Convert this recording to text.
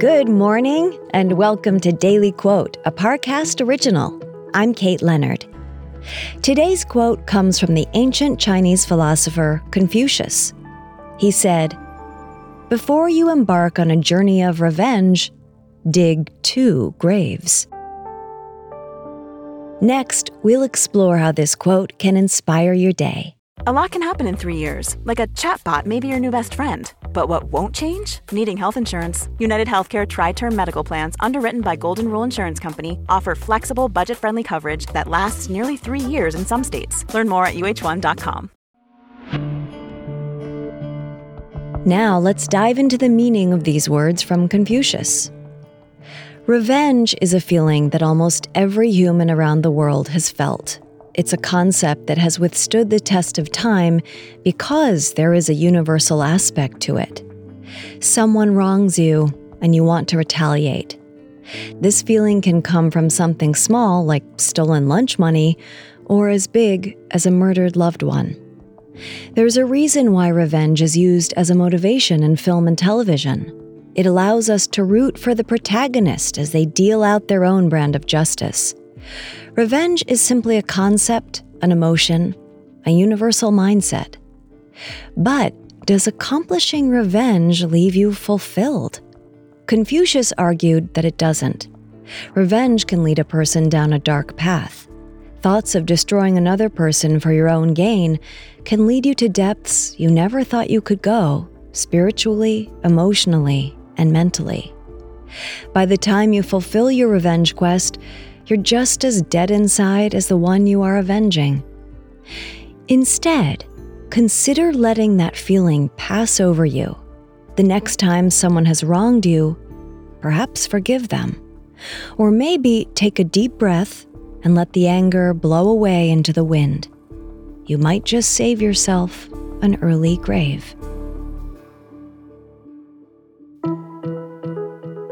Good morning, and welcome to Daily Quote, a Parcast original. I'm Kate Leonard. Today's quote comes from the ancient Chinese philosopher Confucius. He said, Before you embark on a journey of revenge, dig two graves. Next, we'll explore how this quote can inspire your day. A lot can happen in three years, like a chatbot may be your new best friend. But what won't change? Needing health insurance. United Healthcare Tri Term Medical Plans, underwritten by Golden Rule Insurance Company, offer flexible, budget friendly coverage that lasts nearly three years in some states. Learn more at uh1.com. Now, let's dive into the meaning of these words from Confucius. Revenge is a feeling that almost every human around the world has felt. It's a concept that has withstood the test of time because there is a universal aspect to it. Someone wrongs you and you want to retaliate. This feeling can come from something small, like stolen lunch money, or as big as a murdered loved one. There's a reason why revenge is used as a motivation in film and television. It allows us to root for the protagonist as they deal out their own brand of justice. Revenge is simply a concept, an emotion, a universal mindset. But does accomplishing revenge leave you fulfilled? Confucius argued that it doesn't. Revenge can lead a person down a dark path. Thoughts of destroying another person for your own gain can lead you to depths you never thought you could go, spiritually, emotionally, and mentally. By the time you fulfill your revenge quest, you're just as dead inside as the one you are avenging. Instead, consider letting that feeling pass over you. The next time someone has wronged you, perhaps forgive them. Or maybe take a deep breath and let the anger blow away into the wind. You might just save yourself an early grave.